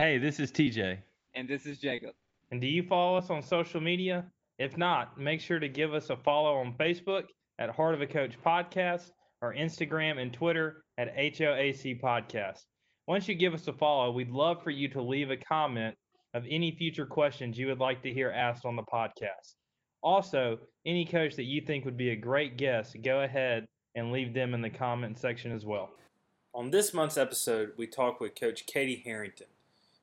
Hey, this is TJ. And this is Jacob. And do you follow us on social media? If not, make sure to give us a follow on Facebook at Heart of a Coach Podcast or Instagram and Twitter at HOAC Podcast. Once you give us a follow, we'd love for you to leave a comment of any future questions you would like to hear asked on the podcast. Also, any coach that you think would be a great guest, go ahead and leave them in the comment section as well. On this month's episode, we talk with Coach Katie Harrington.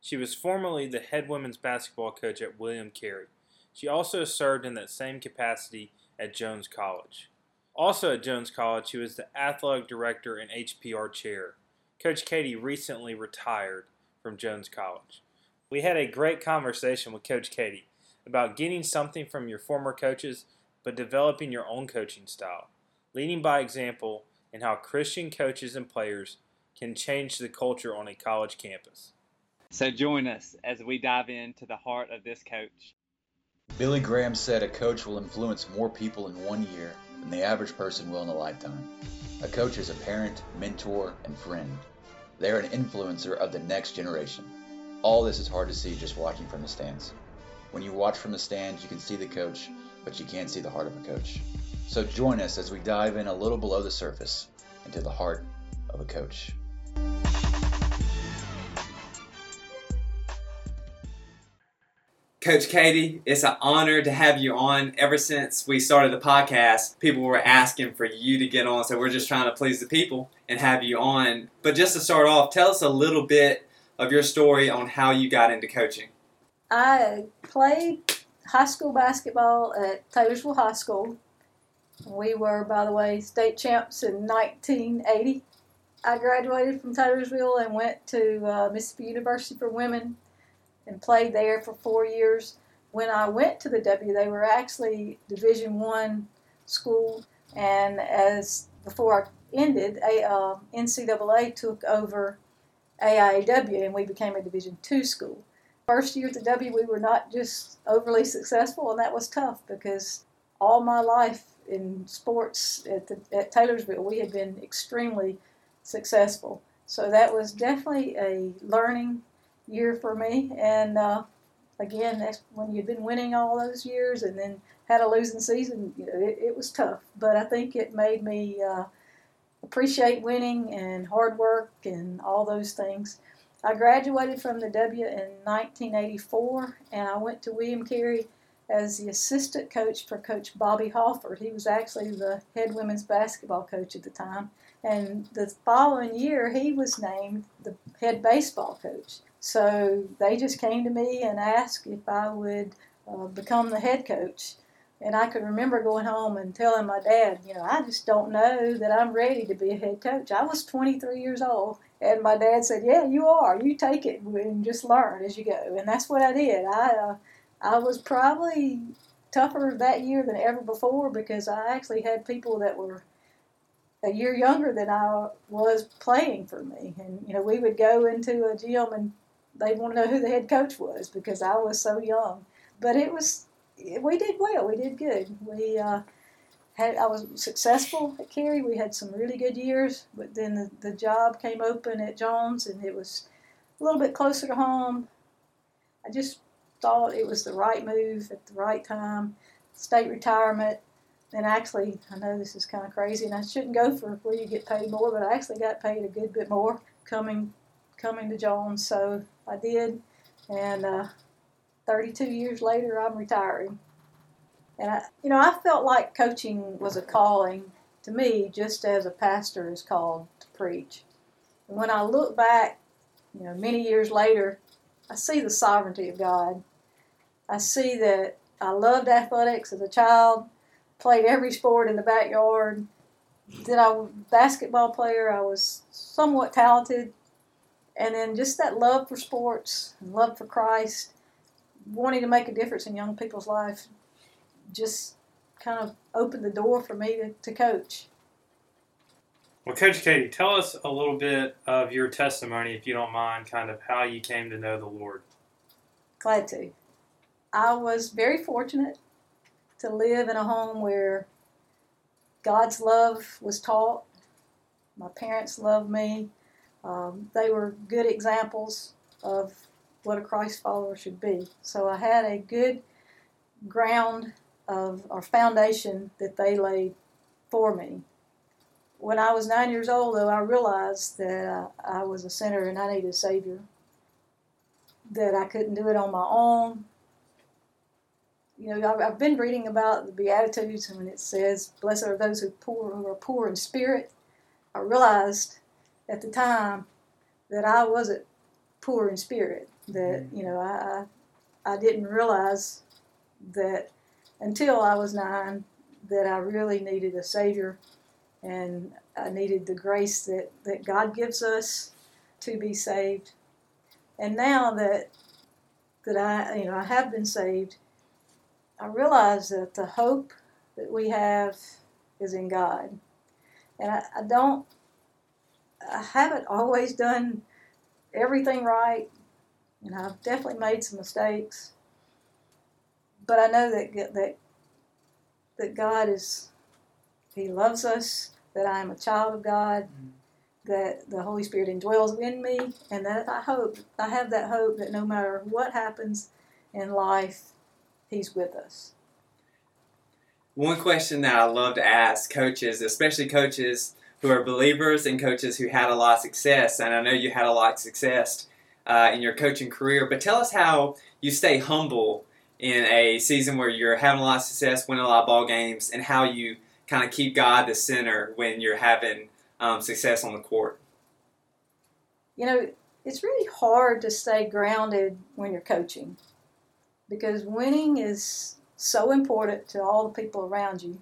She was formerly the head women's basketball coach at William Carey. She also served in that same capacity at Jones College. Also at Jones College, she was the athletic director and HPR chair. Coach Katie recently retired from Jones College. We had a great conversation with Coach Katie about getting something from your former coaches, but developing your own coaching style, leading by example, and how Christian coaches and players can change the culture on a college campus. So join us as we dive into the heart of this coach. Billy Graham said a coach will influence more people in one year than the average person will in a lifetime. A coach is a parent, mentor, and friend. They're an influencer of the next generation. All this is hard to see just watching from the stands. When you watch from the stands, you can see the coach, but you can't see the heart of a coach. So join us as we dive in a little below the surface into the heart of a coach. Coach Katie, it's an honor to have you on. Ever since we started the podcast, people were asking for you to get on, so we're just trying to please the people and have you on. But just to start off, tell us a little bit of your story on how you got into coaching. I played high school basketball at Taylorsville High School. We were, by the way, state champs in 1980. I graduated from Taylorsville and went to uh, Mississippi University for Women and played there for four years. When I went to the W, they were actually Division One school, and as before I ended, a, uh, NCAA took over AIAW, and we became a Division Two school. First year at the W, we were not just overly successful, and that was tough because all my life in sports at, the, at Taylorsville, we had been extremely successful. So that was definitely a learning year for me. And uh, again, that's when you've been winning all those years and then had a losing season. You know, it, it was tough, but I think it made me uh, appreciate winning and hard work and all those things. I graduated from the W in 1984, and I went to William Carey as the assistant coach for Coach Bobby Halford. He was actually the head women's basketball coach at the time. And the following year, he was named the head baseball coach. So they just came to me and asked if I would uh, become the head coach. And I could remember going home and telling my dad, you know, I just don't know that I'm ready to be a head coach. I was 23 years old. And my dad said, Yeah, you are. You take it and just learn as you go. And that's what I did. I, uh, I was probably tougher that year than ever before because I actually had people that were a year younger than I was playing for me. And, you know, we would go into a gym and they want to know who the head coach was because I was so young. But it was we did well. We did good. We uh, had I was successful at Carey. We had some really good years, but then the, the job came open at Jones, and it was a little bit closer to home. I just thought it was the right move at the right time. State retirement, and actually, I know this is kind of crazy, and I shouldn't go for where you get paid more, but I actually got paid a good bit more coming coming to Jones. So I did, and uh, 32 years later, I'm retiring. And I, you know, I felt like coaching was a calling to me, just as a pastor is called to preach. And when I look back, you know, many years later, I see the sovereignty of God. I see that I loved athletics as a child, played every sport in the backyard. Then I was a basketball player. I was somewhat talented, and then just that love for sports and love for Christ, wanting to make a difference in young people's lives, just kind of opened the door for me to, to coach. Well, Coach Katie, tell us a little bit of your testimony, if you don't mind, kind of how you came to know the Lord. Glad to. I was very fortunate to live in a home where God's love was taught. My parents loved me. Um, they were good examples of what a Christ follower should be. So I had a good ground of or foundation that they laid for me. When I was nine years old, though, I realized that I, I was a sinner and I needed a Savior. That I couldn't do it on my own. You know, I've, been reading about the Beatitudes, and when it says, "Blessed are those who poor who are poor in spirit," I realized at the time that I wasn't poor in spirit. That mm-hmm. you know, I I, I didn't realize that until I was nine that I really needed a Savior and I needed the grace that, that God gives us to be saved. And now that that I you know I have been saved, I realize that the hope that we have is in God. And I, I don't I haven't always done everything right. And I've definitely made some mistakes. But I know that that that God is He loves us that I am a child of God, mm-hmm. that the Holy Spirit indwells in me, and that I hope, I have that hope that no matter what happens in life, He's with us. One question that I love to ask coaches, especially coaches who are believers and coaches who had a lot of success, and I know you had a lot of success uh, in your coaching career, but tell us how you stay humble in a season where you're having a lot of success, winning a lot of ball games, and how you kind of keep God the center when you're having um, success on the court? You know, it's really hard to stay grounded when you're coaching because winning is so important to all the people around you.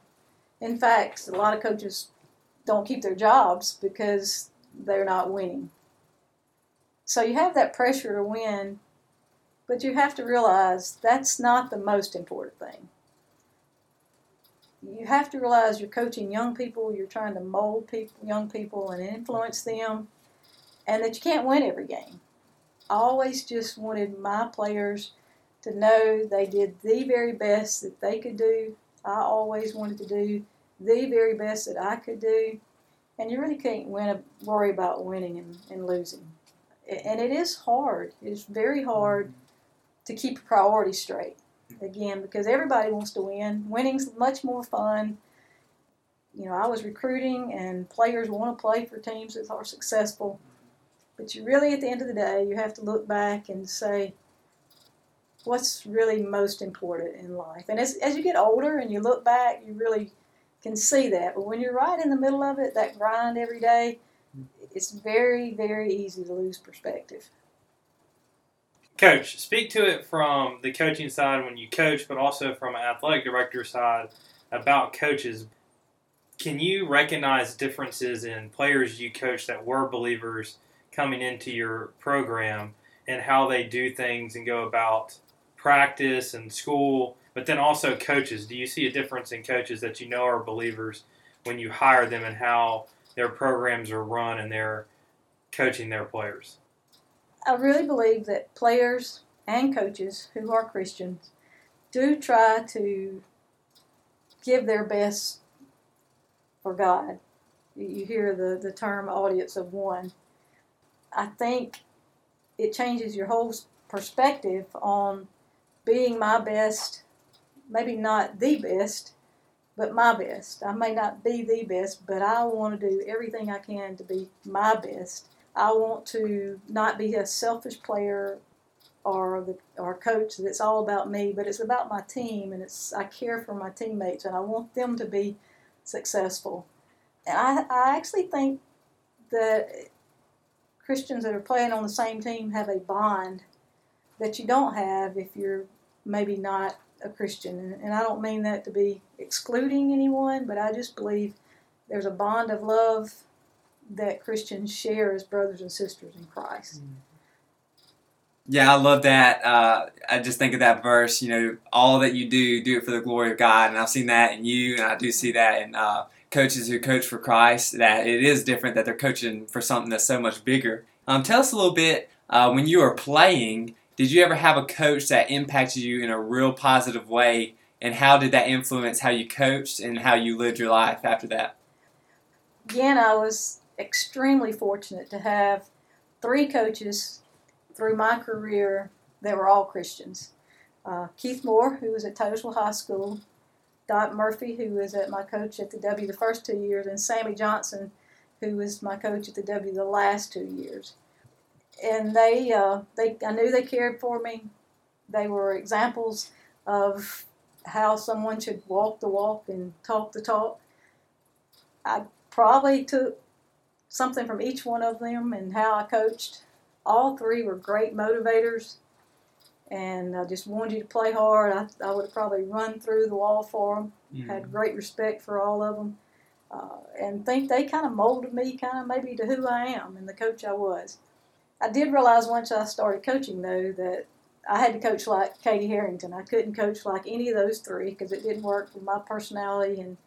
In fact, a lot of coaches don't keep their jobs because they're not winning. So you have that pressure to win, but you have to realize that's not the most important thing you have to realize you're coaching young people, you're trying to mold people, young people and influence them, and that you can't win every game. I always just wanted my players to know they did the very best that they could do. I always wanted to do the very best that I could do, and you really can't win, worry about winning and, and losing. And it is hard. It's very hard to keep priorities straight again because everybody wants to win. Winning's much more fun. You know, I was recruiting, and players want to play for teams that are successful. But you really, at the end of the day, you have to look back and say, what's really most important in life? And as, as you get older and you look back, you really can see that. But when you're right in the middle of it, that grind every day, it's very, very easy to lose perspective. Coach, speak to it from the coaching side when you coach, but also from an athletic director side about coaches. Can you recognize differences in players you coach that were believers coming into your program and how they do things and go about practice and school, but then also coaches? Do you see a difference in coaches that you know are believers when you hire them and how their programs are run and they're coaching their players? I really believe that players and coaches who are Christians do try to give their best for God. You hear the, the term audience of one. I think it changes your whole perspective on being my best, maybe not the best, but my best. I may not be the best, but I want to do everything I can to be my best. I want to not be a selfish player or the or coach that's all about me, but it's about my team and it's I care for my teammates and I want them to be successful. And I, I actually think that Christians that are playing on the same team have a bond that you don't have if you're maybe not a Christian. And I don't mean that to be excluding anyone, but I just believe there's a bond of love that Christians share as brothers and sisters in Christ. Yeah, I love that. Uh, I just think of that verse. You know, all that you do, do it for the glory of God, and I've seen that in you, and I do see that in uh, coaches who coach for Christ. That it is different that they're coaching for something that's so much bigger. Um, tell us a little bit uh, when you were playing. Did you ever have a coach that impacted you in a real positive way, and how did that influence how you coached and how you lived your life after that? Again, I was extremely fortunate to have three coaches through my career, that were all Christians. Uh, Keith Moore, who was at Taylorsville High School, Dot Murphy, who was at my coach at the W the first two years, and Sammy Johnson, who was my coach at the W the last two years. And they, uh, they, I knew they cared for me. They were examples of how someone should walk the walk and talk the talk. I probably took something from each one of them and how I coached. All three were great motivators, and I just wanted you to play hard. I, I would have probably run through the wall for them. Mm-hmm. Had great respect for all of them, uh, and think they kind of molded me, kind of maybe to who I am and the coach I was. I did realize once I started coaching though that I had to coach like Katie Harrington. I couldn't coach like any of those three because it didn't work with my personality. And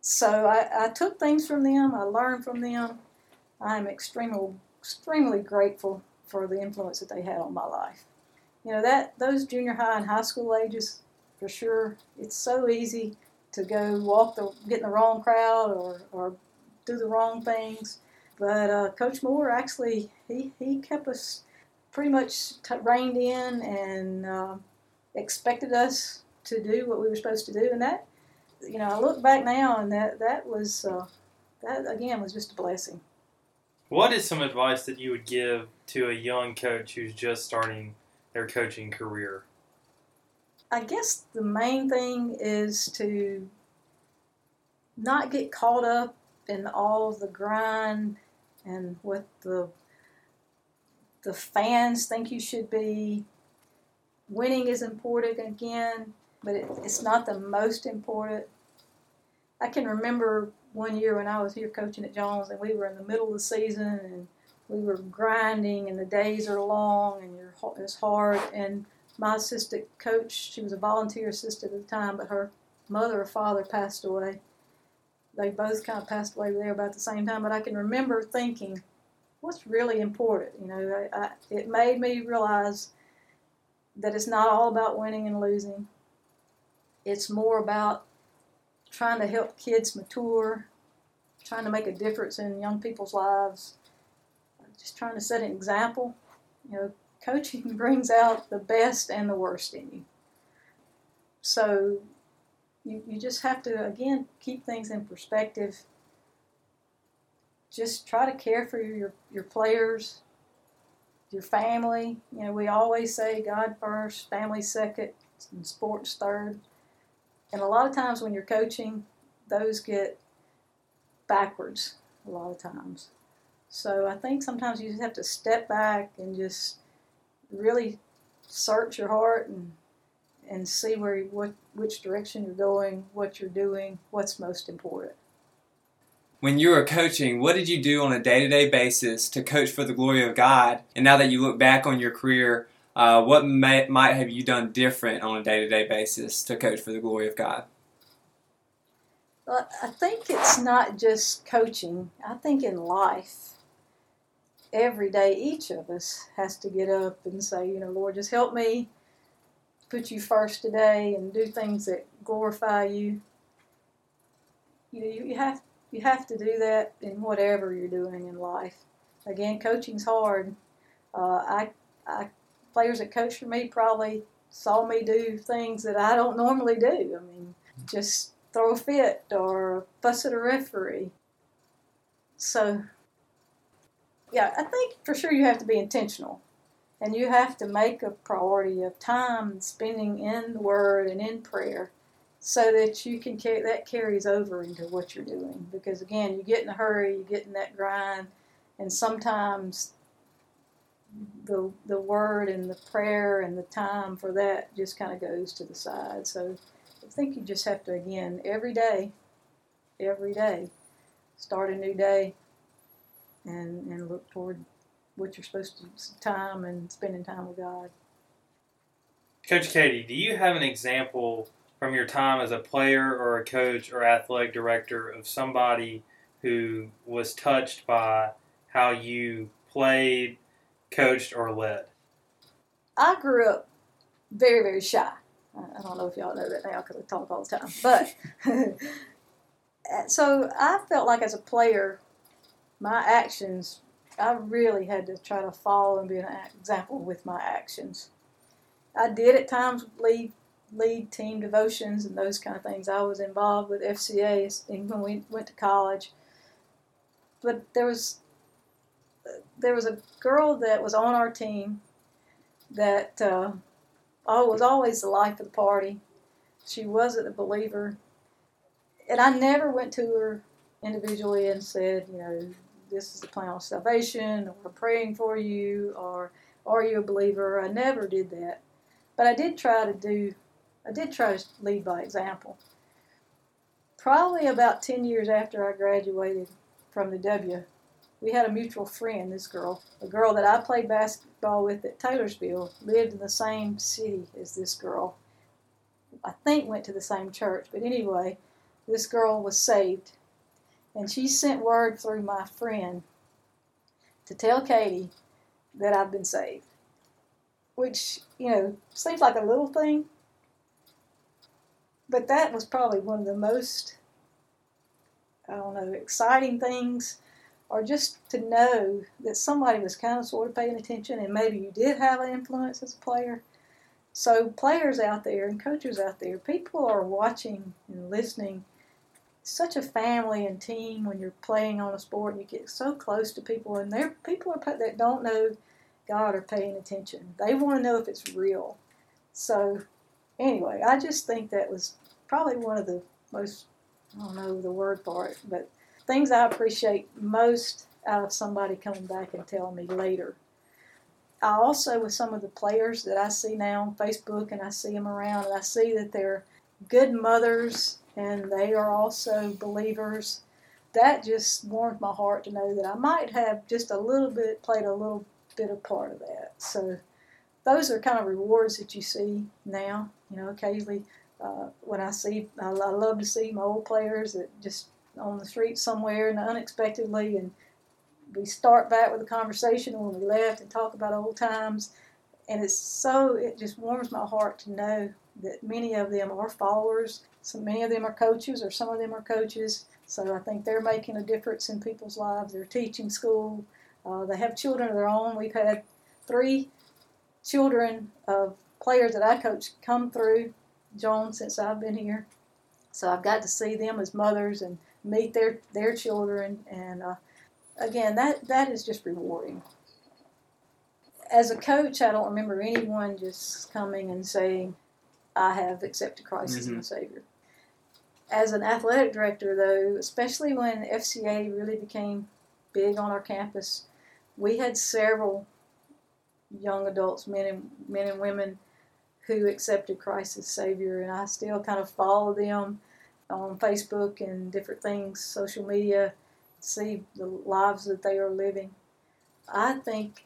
so I, I took things from them. I learned from them. I am extremely, extremely grateful for the influence that they had on my life. You know that those junior high and high school ages, for sure. It's so easy to go walk the get in the wrong crowd or, or do the wrong things. But uh, Coach Moore actually he, he kept us pretty much t- reined in and uh, expected us to do what we were supposed to do. And that, you know, I look back now and that that was uh, that again was just a blessing. What is some advice that you would give to a young coach who's just starting their coaching career? I guess the main thing is to not get caught up in all the grind and what the the fans think you should be. Winning is important again, but it, it's not the most important. I can remember one year when I was here coaching at Jones, and we were in the middle of the season, and we were grinding, and the days are long, and you're, it's hard. And my assistant coach, she was a volunteer assistant at the time, but her mother or father passed away. They both kind of passed away there about the same time, but I can remember thinking, what's really important. You know, I, I, it made me realize that it's not all about winning and losing. It's more about trying to help kids mature, trying to make a difference in young people's lives, just trying to set an example. You know, coaching brings out the best and the worst in you. So you, you just have to, again, keep things in perspective just try to care for your your players, your family. You know, we always say God first, family second, and sports third. And a lot of times when you're coaching, those get backwards a lot of times. So I think sometimes you just have to step back and just really search your heart and and see where what which direction you're going, what you're doing, what's most important when you were coaching, what did you do on a day to day basis to coach for the glory of God? And now that you look back on your career, uh, what may, might have you done different on a day to day basis to coach for the glory of God? Well, I think it's not just coaching. I think in life, every day, each of us has to get up and say, you know, Lord, just help me put you first today and do things that glorify you. You know, you have you have to do that in whatever you're doing in life. Again, coaching's hard. Uh, I, I, players that coach for me probably saw me do things that I don't normally do. I mean, just throw a fit or fuss at a referee. So, yeah, I think for sure you have to be intentional. And you have to make a priority of time spending in the Word and in prayer so that you can carry that carries over into what you're doing. Because again you get in a hurry you get in that grind and sometimes the the word and the prayer and the time for that just kind of goes to the side. So i think you just have to again every day every day start a new day and and look toward what you're supposed to time and spending time with god coach katie do you have an example from your time as a player or a coach or athletic director of somebody who was touched by how you played, coached, or led? I grew up very, very shy. I don't know if y'all know that now because I talk all the time. But so I felt like as a player, my actions I really had to try to follow and be an example with my actions. I did at times lead lead team devotions and those kind of things. I was involved with FCA when we went to college. But there was there was a girl that was on our team that uh, was always the life of the party. She wasn't a believer, and I never went to her individually and said, you know, this is the plan of salvation, or praying for you, or are you a believer? I never did that, but I did try to do. I did try to lead by example. Probably about ten years after I graduated from the W, we had a mutual friend, this girl, a girl that I played basketball with at Taylorsville, lived in the same city as this girl. I think went to the same church, but anyway, this girl was saved. And she sent word through my friend to tell Katie that I've been saved. Which, you know, seems like a little thing, but that was probably one of the most, I don't know, exciting things or just to know that somebody was kind of sort of paying attention and maybe you did have an influence as a player. So, players out there and coaches out there, people are watching and listening. Such a family and team when you're playing on a sport, and you get so close to people, and there people are that don't know God are paying attention. They want to know if it's real. So, anyway, I just think that was probably one of the most I don't know the word for it, but things I appreciate most out of somebody coming back and telling me later. I also, with some of the players that I see now on Facebook and I see them around, and I see that they're good mothers and they are also believers. That just warms my heart to know that I might have just a little bit played a little bit of part of that. So those are kind of rewards that you see now. You know, occasionally uh, when I see, I, I love to see my old players that just on the street somewhere and unexpectedly and we start back with a conversation when we left and talk about old times and it's so it just warms my heart to know that many of them are followers so many of them are coaches or some of them are coaches so i think they're making a difference in people's lives they're teaching school uh, they have children of their own we've had three children of players that i coach come through Jones since i've been here so i've got to see them as mothers and meet their their children, and uh, again, that that is just rewarding. As a coach, I don't remember anyone just coming and saying, "I have accepted Christ mm-hmm. as my mm-hmm. Savior." As an athletic director, though, especially when FCA really became big on our campus, we had several young adults, men and men and women, who accepted Christ as Savior, and I still kind of follow them on Facebook and different things, social media, see the lives that they are living. I think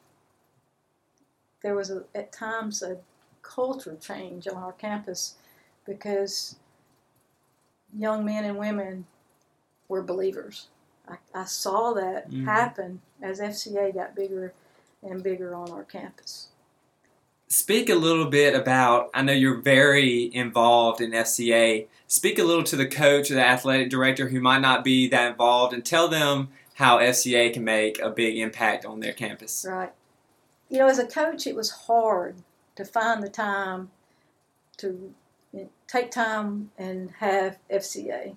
there was a, at times a culture change on our campus because young men and women were believers. I, I saw that mm-hmm. happen as FCA got bigger and bigger on our campus speak a little bit about i know you're very involved in fca speak a little to the coach or the athletic director who might not be that involved and tell them how fca can make a big impact on their campus right you know as a coach it was hard to find the time to take time and have fca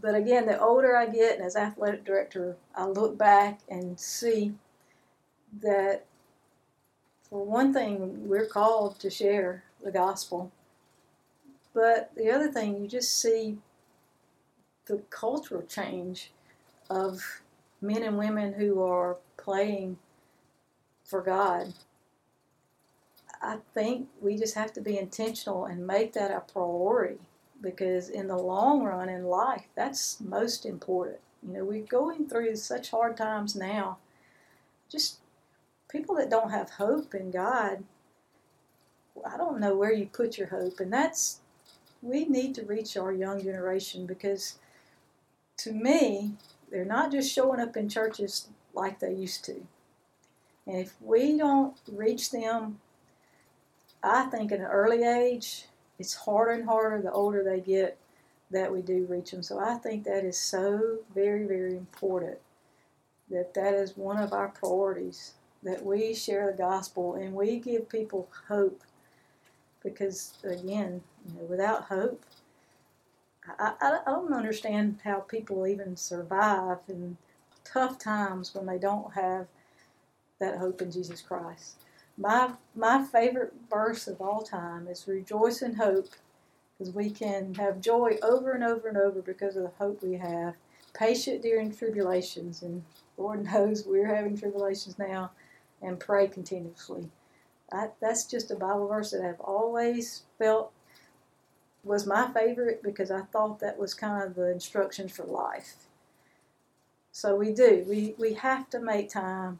but again the older i get and as athletic director i look back and see that for one thing, we're called to share the gospel. But the other thing, you just see the cultural change of men and women who are playing for God. I think we just have to be intentional and make that a priority because in the long run in life, that's most important. You know, we're going through such hard times now. Just people that don't have hope in God, I don't know where you put your hope. And that's, we need to reach our young generation because to me, they're not just showing up in churches like they used to. And if we don't reach them, I think at an early age, it's harder and harder the older they get that we do reach them. So I think that is so very, very important that that is one of our priorities that we share the gospel and we give people hope because again you know, without hope I, I, I don't understand how people even survive in tough times when they don't have that hope in jesus christ my my favorite verse of all time is rejoice in hope because we can have joy over and over and over because of the hope we have. Patient during tribulations and lord knows we're having tribulations now and pray continuously. I, that's just a bible verse that i've always felt was my favorite because i thought that was kind of the instructions for life. So we do. We, we have to make time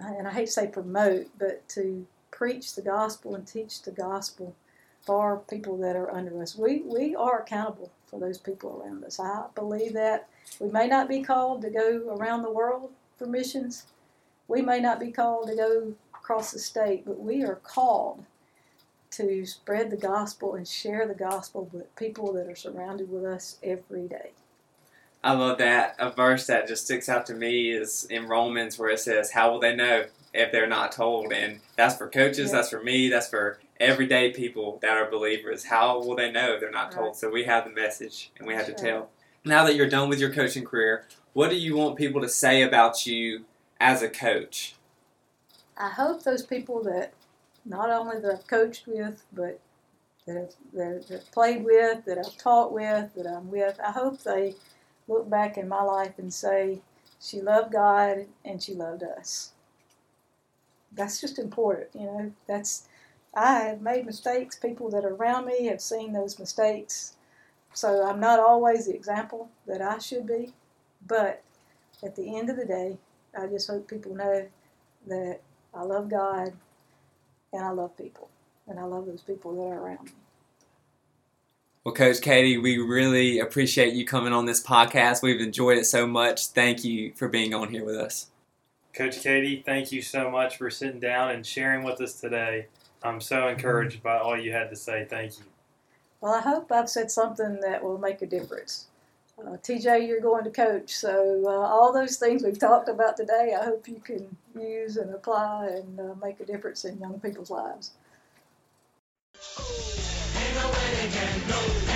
and I hate to say promote, but to preach the gospel and teach the gospel for people that are under us. We, we are accountable for those people around us. I believe that we may not be called to go around the world for missions. We may not be called to go across the state, but we are called to spread the gospel and share the gospel with people that are surrounded with us every day. I love that. A verse that just sticks out to me is in Romans where it says, How will they know if they're not told? And that's for coaches, Yeah. that's for me, that's for everyday people that are believers. How will they know if they're not told? Right. So we have the message and we have to tell. Now that you're done with your coaching career, what do you want people to say about you as a coach? I hope those people that not only that I've coached with, but that I've, that I've played with, that I've taught with, that I'm with, I hope they look back in my life and say, she loved God and she loved us. That's just important, you know. That's I have made mistakes. People that are around me have seen those mistakes. So I'm not always the example that I should be. But at the end of the day, I just hope people know that I love God and I love people. And I love those people that are around me. Well, Coach Katie, we really appreciate you coming on this podcast. We've enjoyed it so much. Thank you for being on here with us. Coach Katie, thank you so much for sitting down and sharing with us today. I'm so encouraged by all you had to say. Thank you. Well, I hope I've said something that will make a difference. Uh, TJ, you're going to coach, so uh, all those things we've talked about today, I hope you can use and apply and uh, make a difference in young people's lives. Champion.